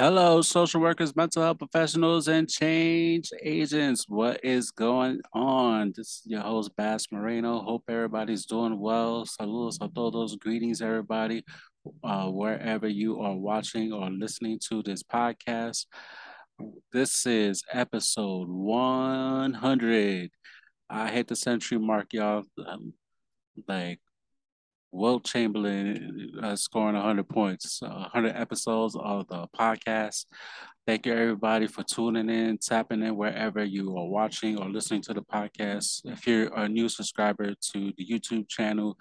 Hello, social workers, mental health professionals, and change agents. What is going on? This is your host, Bas Moreno. Hope everybody's doing well. Saludos a todos. Greetings, everybody, uh, wherever you are watching or listening to this podcast. This is episode 100. I hit the century mark, y'all. Um, like, Wilt Chamberlain uh, scoring 100 points, uh, 100 episodes of the podcast. Thank you, everybody, for tuning in, tapping in wherever you are watching or listening to the podcast. If you're a new subscriber to the YouTube channel,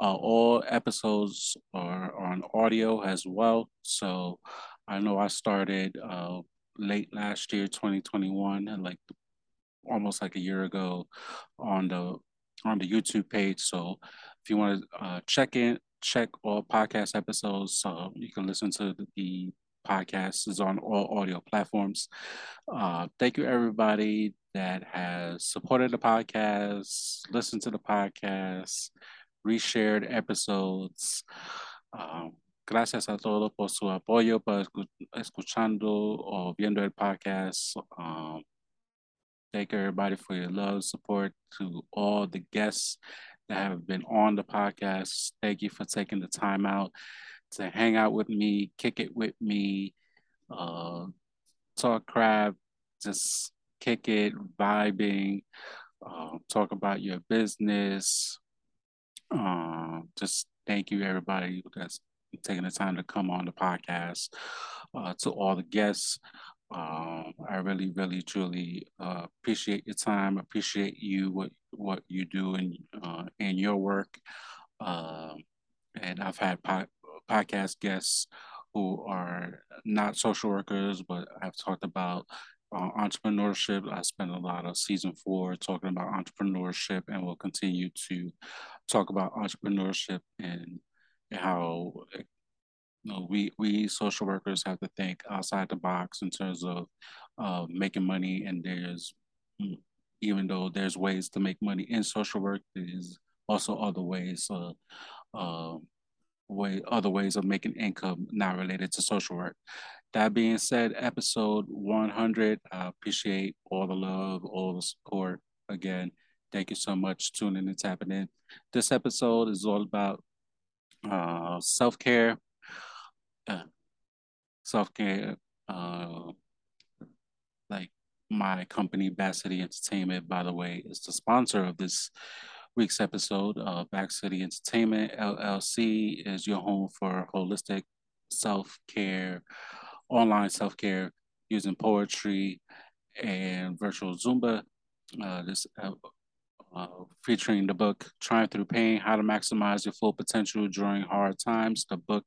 uh, all episodes are on audio as well. So I know I started uh, late last year, 2021, and like almost like a year ago on the on the YouTube page. So if you want to uh, check in, check all podcast episodes, so you can listen to the, podcast is on all audio platforms. Uh, thank you everybody that has supported the podcast, listened to the podcast, reshared episodes. Um, gracias a todos por su apoyo, por escuchando o viendo el podcast. Um, thank everybody for your love, support to all the guests that have been on the podcast. Thank you for taking the time out to hang out with me, kick it with me, uh, talk crap, just kick it, vibing, uh, talk about your business. Uh, just thank you, everybody that's taking the time to come on the podcast. Uh, to all the guests, um, I really, really, truly uh, appreciate your time. Appreciate you what what you do in uh, in your work. Um, and I've had po- podcast guests who are not social workers, but I've talked about uh, entrepreneurship. I spent a lot of season four talking about entrepreneurship, and we'll continue to talk about entrepreneurship and how you know, we we social workers have to think outside the box in terms of uh, making money. And there's mm, even though there's ways to make money in social work, there's also other ways, uh, uh, way other ways of making income not related to social work. That being said, episode 100. I appreciate all the love, all the support. Again, thank you so much tuning and tapping in. This episode is all about uh, self care uh, self care, uh, like my company, Back City Entertainment, by the way, is the sponsor of this week's episode. Uh, Back City Entertainment LLC is your home for holistic self care, online self care using poetry and virtual Zumba. Uh, this uh, uh, featuring the book Triumph Through Pain How to Maximize Your Full Potential During Hard Times. The book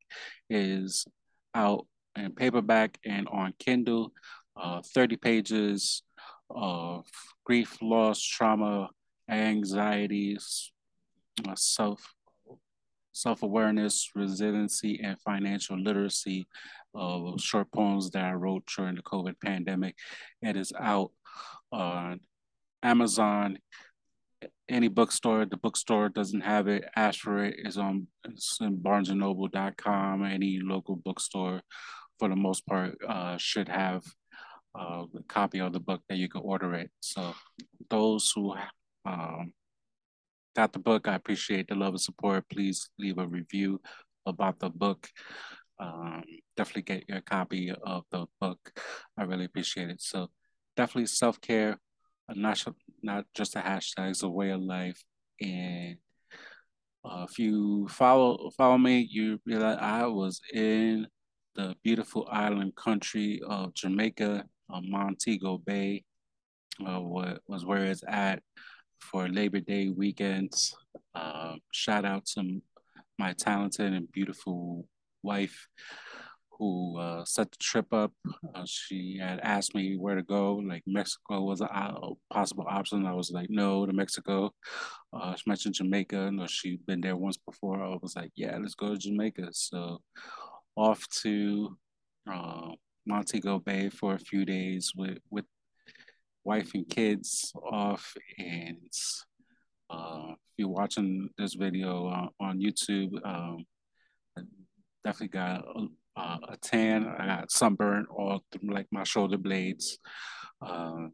is out in paperback and on Kindle, uh, 30 pages of grief, loss, trauma, anxieties, uh, self self awareness, resiliency, and financial literacy. Uh, short poems that I wrote during the COVID pandemic. It is out on Amazon, any bookstore. The bookstore doesn't have it. Ask for it. It's on it's in barnesandnoble.com. Any local bookstore, for the most part, uh, should have uh, copy of the book that you can order it. So those who um, got the book, I appreciate the love and support. Please leave a review about the book. Um, definitely get your copy of the book. I really appreciate it. So definitely self-care not not just a hashtag, it's a way of life. And uh, if you follow follow me, you realize I was in the beautiful island country of Jamaica, uh, Montego Bay, uh, was where it's at for Labor Day weekends. Uh, shout out to my talented and beautiful wife who uh, set the trip up. Uh, she had asked me where to go. Like Mexico was a possible option. I was like, no, to Mexico. Uh, she mentioned Jamaica. No, she'd been there once before. I was like, yeah, let's go to Jamaica. So off to uh, Montego Bay for a few days with with wife and kids off and. Uh, if you're watching this video uh, on YouTube, um, definitely got uh, a tan. I got sunburn all through like my shoulder blades. Uh,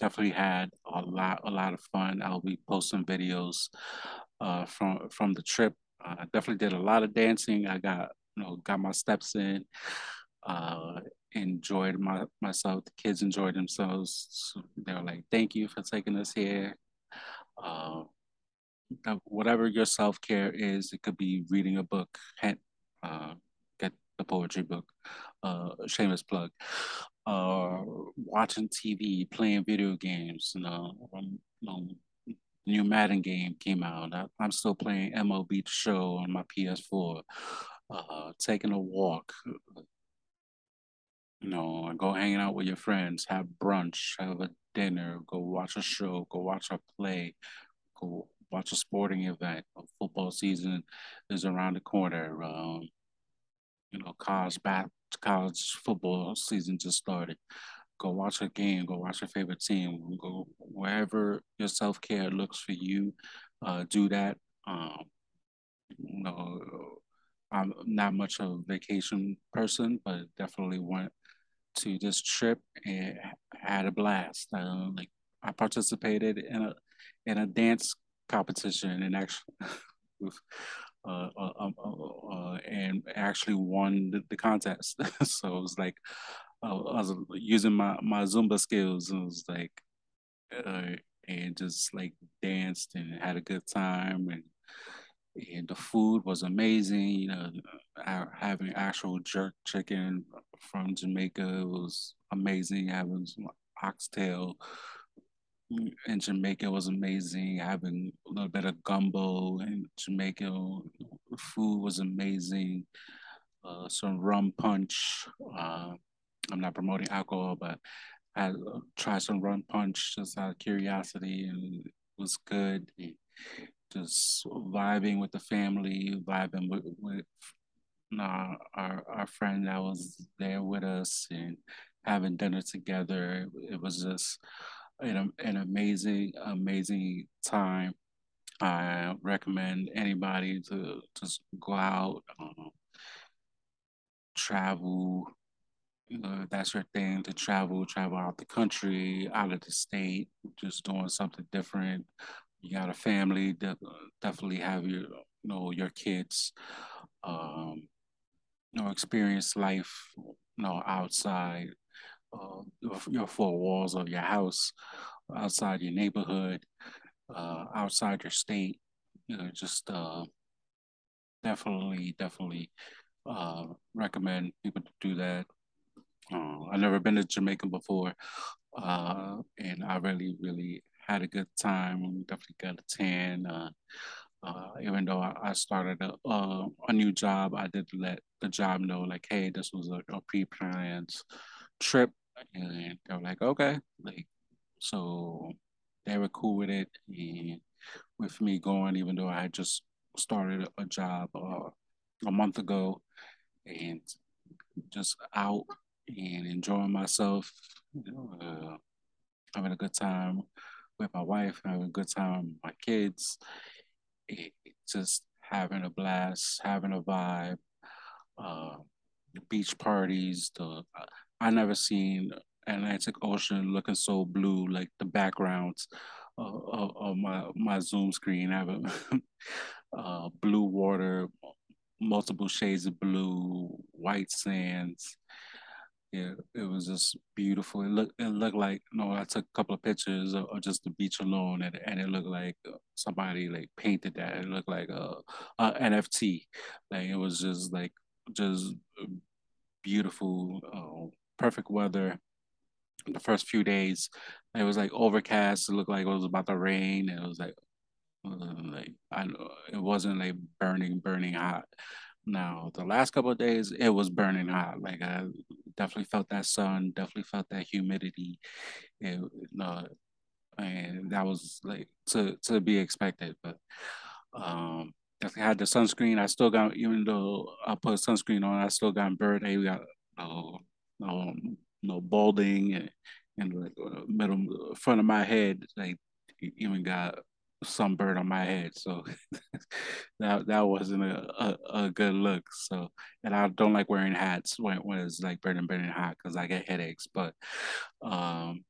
definitely had a lot a lot of fun. I'll be posting videos uh, from from the trip. I definitely did a lot of dancing. I got you know got my steps in. Uh, enjoyed my myself. The kids enjoyed themselves. So they were like, "Thank you for taking us here." Uh, whatever your self care is, it could be reading a book, uh, get the poetry book, uh, shameless plug, uh, watching TV, playing video games. You know, um, um, new Madden game came out. I, am still playing MLB Show on my PS4. Uh, taking a walk, know, go hanging out with your friends, have brunch, have a dinner, go watch a show, go watch a play, go watch a sporting event. Football season is around the corner. Um, you know, college bat, college football season just started. Go watch a game. Go watch your favorite team. Go wherever your self care looks for you. Uh, do that. Um, you know, I'm not much of a vacation person, but definitely went to this trip and had a blast. Uh, like I participated in a in a dance competition and actually with uh, uh, um, uh, uh, and actually won the, the contest. so it was like uh, I was using my my Zumba skills and it was like uh, and just like danced and had a good time and and the food was amazing. You know, having actual jerk chicken from Jamaica was amazing. Having some oxtail in Jamaica was amazing. Having a little bit of gumbo in Jamaica, food was amazing. Uh, some rum punch. Uh, I'm not promoting alcohol, but I tried some rum punch just out of curiosity, and it was good. Just vibing with the family, vibing with, with uh, our our friend that was there with us, and having dinner together. It was just an, an amazing, amazing time. I recommend anybody to just go out, um, travel. You know, that's your thing to travel, travel out the country, out of the state, just doing something different. You got a family, that definitely have your, you know, your kids, um, you know, experience life, you know, outside uh, your four walls of your house, outside your neighborhood, uh, outside your state. You know, just uh, definitely, definitely uh, recommend people to do that. Uh, I've never been to Jamaica before, uh, and I really, really had a good time. We definitely got a tan. Uh, uh, even though I, I started a, uh, a new job, I did let the job know, like, hey, this was a, a pre-planned trip and they were like, okay, like so they were cool with it, and with me going, even though I had just started a job uh, a month ago, and just out and enjoying myself, you know, uh, having a good time with my wife, having a good time with my kids, it, just having a blast, having a vibe. Uh, beach parties, the I never seen Atlantic Ocean looking so blue, like the backgrounds of, of, my my Zoom screen having uh, blue water, multiple shades of blue, white sands. Yeah, it was just beautiful. It looked it looked like you know I took a couple of pictures of, of just the beach alone, and, and it looked like somebody like painted that. It looked like a, a NFT. Like it was just like just beautiful. Uh, perfect weather. The first few days, it was like overcast. It looked like it was about to rain. It was like, uh, like I, it wasn't like burning, burning hot. Now the last couple of days, it was burning hot. Like I definitely felt that sun, definitely felt that humidity. It, uh, and that was like to to be expected. But um, definitely had the sunscreen. I still got, even though I put sunscreen on, I still got bird. Hey, we got no um, you know, balding and, and like uh, middle front of my head, like even got sunburn on my head. So that that wasn't a, a, a, good look. So and I don't like wearing hats when, when it's like burning burning hot because I get headaches. But um,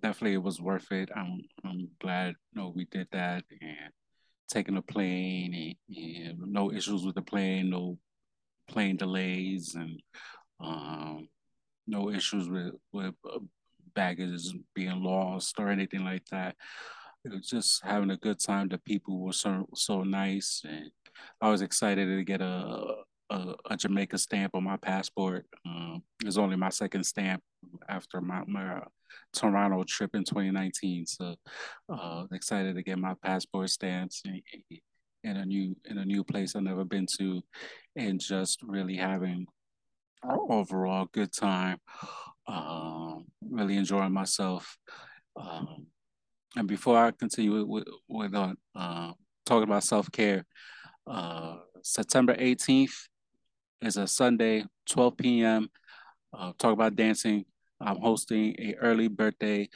definitely it was worth it. I'm I'm glad you know we did that and taking a plane and, and no issues with the plane, no plane delays and um, no issues with with uh, baggage being lost or anything like that it was just having a good time. The people were so so nice, and I was excited to get a a, a Jamaica stamp on my passport. Um, it was only my second stamp after my my Toronto trip in 2019. So uh, excited to get my passport stamps in, in a new in a new place I've never been to, and just really having overall good time. Um, really enjoying myself. Um, and before I continue with, with uh, uh, talking about self care, uh, September 18th is a Sunday, 12 p.m. Uh, talk about dancing. I'm hosting a early birthday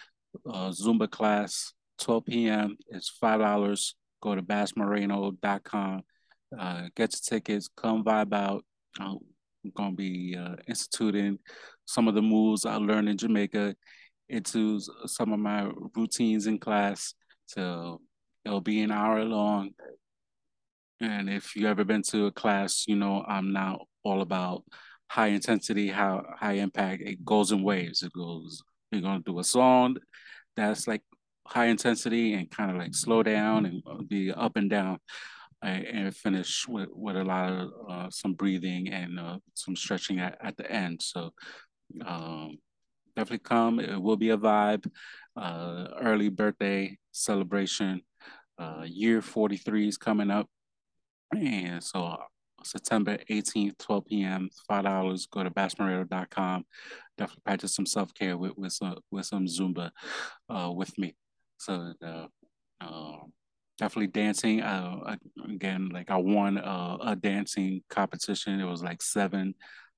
uh, Zumba class, 12 p.m. It's five dollars. Go to basmoreno.com. Uh, get your tickets. Come vibe out. I'm gonna be uh, instituting some of the moves I learned in Jamaica into some of my routines in class. So it'll be an hour long. And if you ever been to a class, you know I'm now all about high intensity, how high impact. It goes in waves. It goes. We're gonna do a song that's like high intensity and kind of like slow down and be up and down, and finish with, with a lot of uh, some breathing and uh, some stretching at, at the end. So um, definitely come. It will be a vibe. Uh, early birthday celebration. Uh, year 43 is coming up. And so September 18th, 12 p.m., $5. Go to basmoreno.com. Definitely practice some self care with, with, some, with some Zumba uh, with me. So, uh, uh, definitely dancing. Again, like I won a dancing competition. It was like seven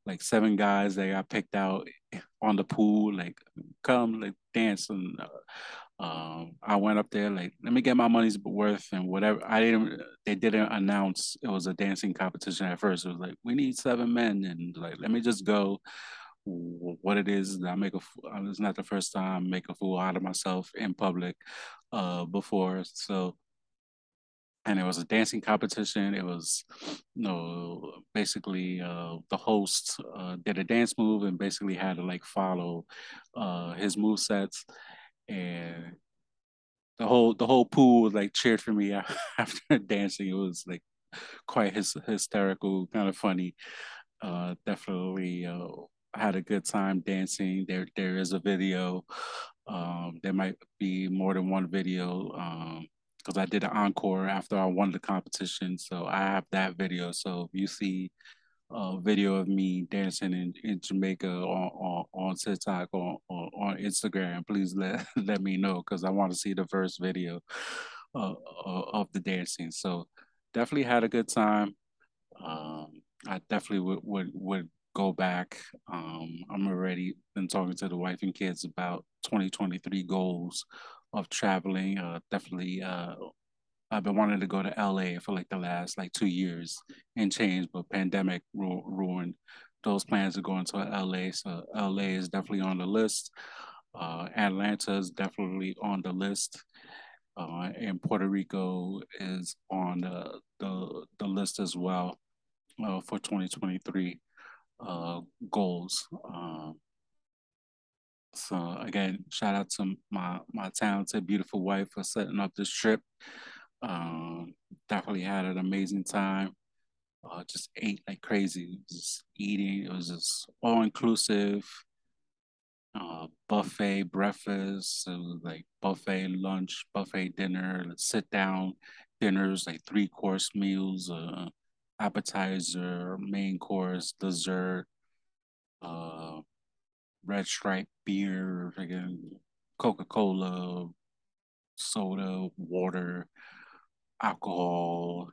like seven guys that got picked out on the pool, like come like dance and uh, um, I went up there like let me get my money's worth and whatever. I didn't. They didn't announce it was a dancing competition at first. It was like we need seven men and like let me just go. What it is, I make a. It's not the first time I make a fool out of myself in public, uh, before. So and it was a dancing competition. It was, you know, basically uh, the host uh, did a dance move and basically had to like follow uh, his move sets, and the whole the whole pool like cheered for me after dancing. It was like quite his, hysterical, kind of funny. Uh, definitely uh, had a good time dancing. There there is a video. Um, there might be more than one video. Um, because I did an encore after I won the competition. So I have that video. So if you see a video of me dancing in, in Jamaica on, on, on TikTok or on, on Instagram, please let, let me know because I want to see the first video uh, of the dancing. So definitely had a good time. Um, I definitely would, would, would go back. Um, I'm already been talking to the wife and kids about 2023 goals of traveling. Uh, definitely, uh, I've been wanting to go to LA for like the last like two years and change, but pandemic ru- ruined those plans of going to LA. So LA is definitely on the list. Uh, Atlanta is definitely on the list. Uh, and Puerto Rico is on the the, the list as well uh, for 2023 uh, goals. So again, shout out to my my talented, beautiful wife for setting up this trip. Um, definitely had an amazing time. Uh, just ate like crazy. Just eating. It was just all inclusive. Uh, buffet breakfast. It was like buffet lunch, buffet dinner, sit down dinners, like three course meals, uh, appetizer, main course, dessert. Uh, Red Stripe beer, Coca Cola, soda, water, alcohol.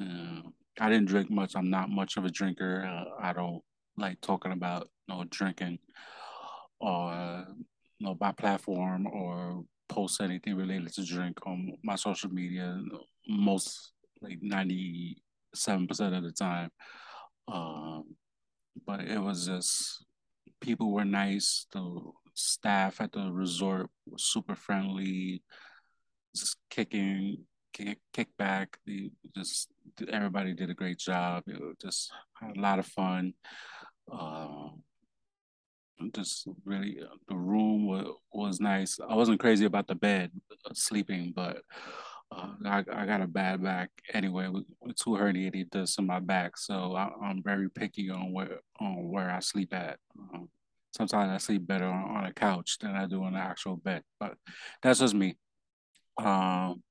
Uh, I didn't drink much. I'm not much of a drinker. Uh, I don't like talking about know drinking or know by platform or post anything related to drink on my social media. Most like ninety seven percent of the time. Um, but it was just people were nice. The staff at the resort was super friendly, just kicking, kick, kick back. The, just everybody did a great job. It was just had a lot of fun. Uh, just really, the room was, was nice. I wasn't crazy about the bed, uh, sleeping, but uh, I, I got a bad back anyway with, with two herniated discs in my back, so I, am very picky on where on where I sleep at. Um, sometimes I sleep better on, on a couch than I do on an actual bed, but that's just me. Um,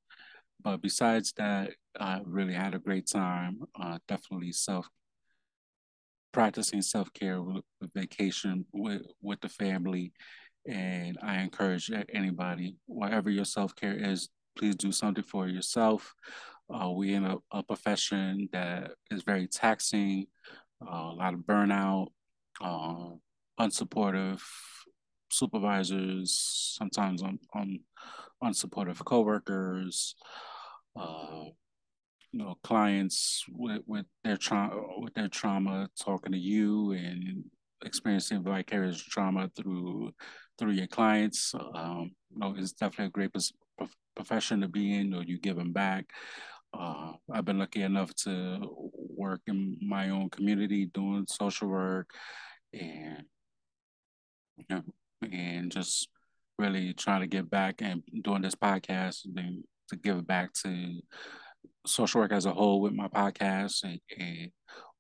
but besides that, I really had a great time. Uh, definitely self practicing self care with, vacation with with the family, and I encourage anybody, whatever your self care is, please do something for yourself. Uh, we in a, a, profession that is very taxing, uh, a lot of burnout, uh, unsupportive supervisors, sometimes on, on unsupportive coworkers, uh, you know, clients with, with their trauma, with their trauma, talking to you and experiencing vicarious trauma through through your clients. Um, you know, it's definitely a great profession to be in or you them back. Uh, I've been lucky enough to work in my own community doing social work and you know, and just really trying to give back and doing this podcast and to give it back to social work as a whole with my podcast and, and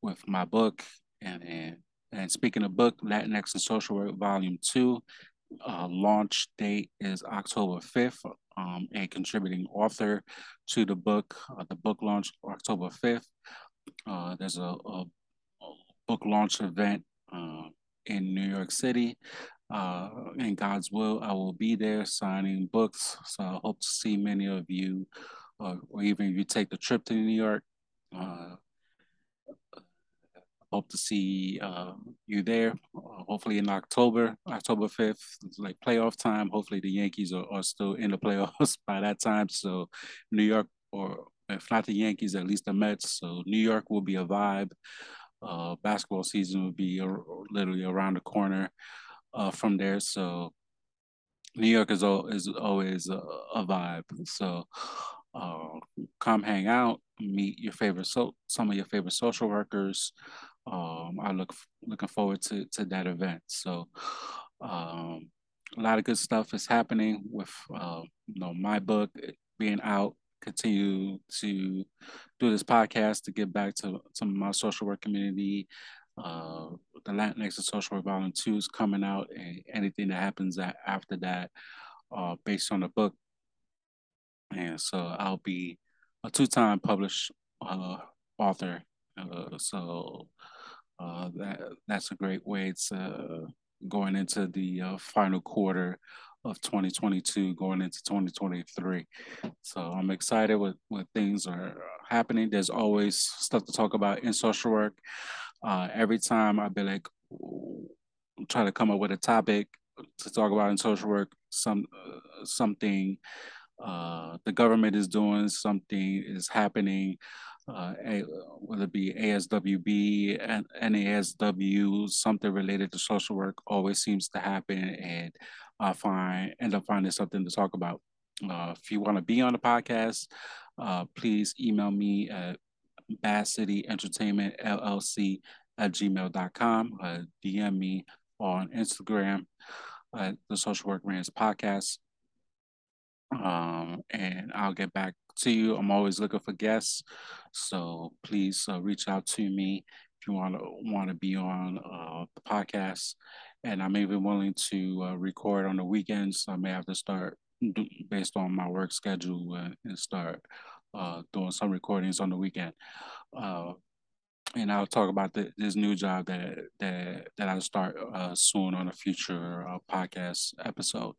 with my book and, and and speaking of book, Latinx in Social Work Volume Two uh, launch date is October 5th. Um, a contributing author to the book. Uh, the book launch October 5th. Uh, there's a, a, book launch event uh, in New York City. Uh, in God's will, I will be there signing books. So I hope to see many of you, or even if you take the trip to New York, uh, hope to see uh, you there. Hopefully in October, October 5th, like playoff time. Hopefully the Yankees are, are still in the playoffs by that time. So New York, or if not the Yankees, at least the Mets. So New York will be a vibe. Uh, basketball season will be literally around the corner uh, from there. So New York is, is always a, a vibe. So uh, come hang out, meet your favorite so some of your favorite social workers, um, I look looking forward to to that event. So um, a lot of good stuff is happening with uh, you know my book being out. Continue to do this podcast to get back to some of my social work community. Uh, the Latinx in Social Work Volume Two is coming out, and anything that happens after that, uh, based on the book. And so I'll be a two-time published uh, author. Uh, so uh, that that's a great way to going into the uh, final quarter of 2022, going into 2023. So I'm excited with when things are happening. There's always stuff to talk about in social work. Uh, every time I be like, try to come up with a topic to talk about in social work, some uh, something uh, the government is doing, something is happening uh, a, whether it be ASWB and NASW, something related to social work always seems to happen, and I find end up finding something to talk about. Uh, if you want to be on the podcast, uh, please email me at Bass City Entertainment LLC at gmail.com. Uh, DM me on Instagram at the Social Work Rants Podcast. Um, and I'll get back to you. I'm always looking for guests, so please uh, reach out to me if you want to want to be on uh, the podcast. And I'm even willing to uh, record on the weekends. I may have to start do, based on my work schedule uh, and start uh, doing some recordings on the weekend. Uh, and I'll talk about the, this new job that that that I'll start soon on a future podcast episode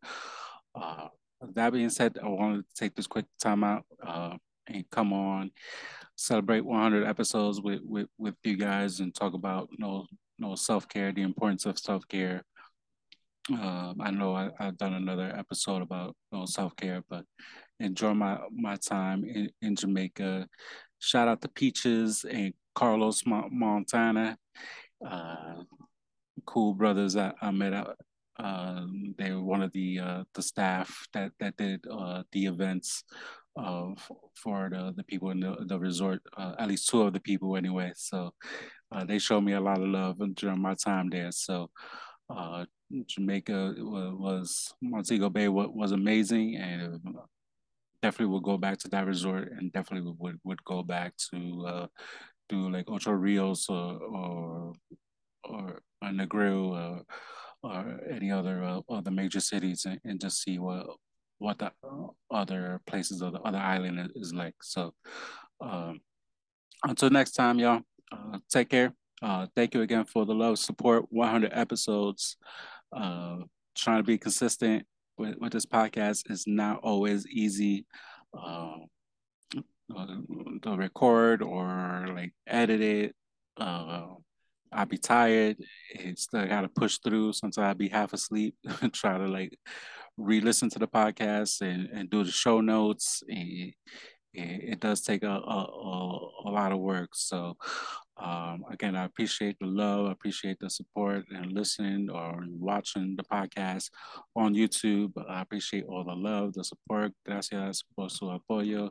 that being said, I wanted to take this quick time out uh, and come on, celebrate 100 episodes with, with, with you guys and talk about you know, you know self care, the importance of self care. Um, I know I, have done another episode about you know, self care, but enjoy my my time in, in Jamaica. Shout out to Peaches and Carlos Montana, uh, cool brothers I, I met. Uh, they were one of the uh, the staff that that did uh, the events of for the, the people in the, the resort. Uh, at least two of the people anyway. So uh, they showed me a lot of love during my time there. So uh, Jamaica was Montego Bay was amazing, and definitely would go back to that resort, and definitely would would go back to uh, do like Ocho Rios or or or Negril or, any other uh, other major cities, and, and just see what what the other places of the other island is like. So, um, until next time, y'all, uh, take care. Uh, thank you again for the love, support. 100 episodes. Uh, trying to be consistent with, with this podcast is not always easy. Uh, to record or like edit it. Uh, I'd be tired. I got to push through. Sometimes I'd be half asleep, try to like re-listen to the podcast and, and do the show notes. And it, it does take a, a, a, a lot of work. So um, again, I appreciate the love, I appreciate the support and listening or watching the podcast on YouTube. I appreciate all the love, the support. Gracias por su apoyo.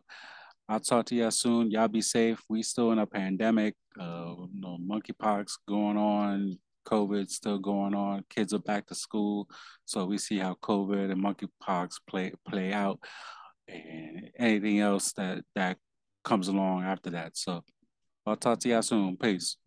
I'll talk to y'all soon. Y'all be safe. We still in a pandemic. Uh, you monkeypox going on, COVID still going on. Kids are back to school, so we see how COVID and monkeypox play play out, and anything else that that comes along after that. So I'll talk to y'all soon. Peace.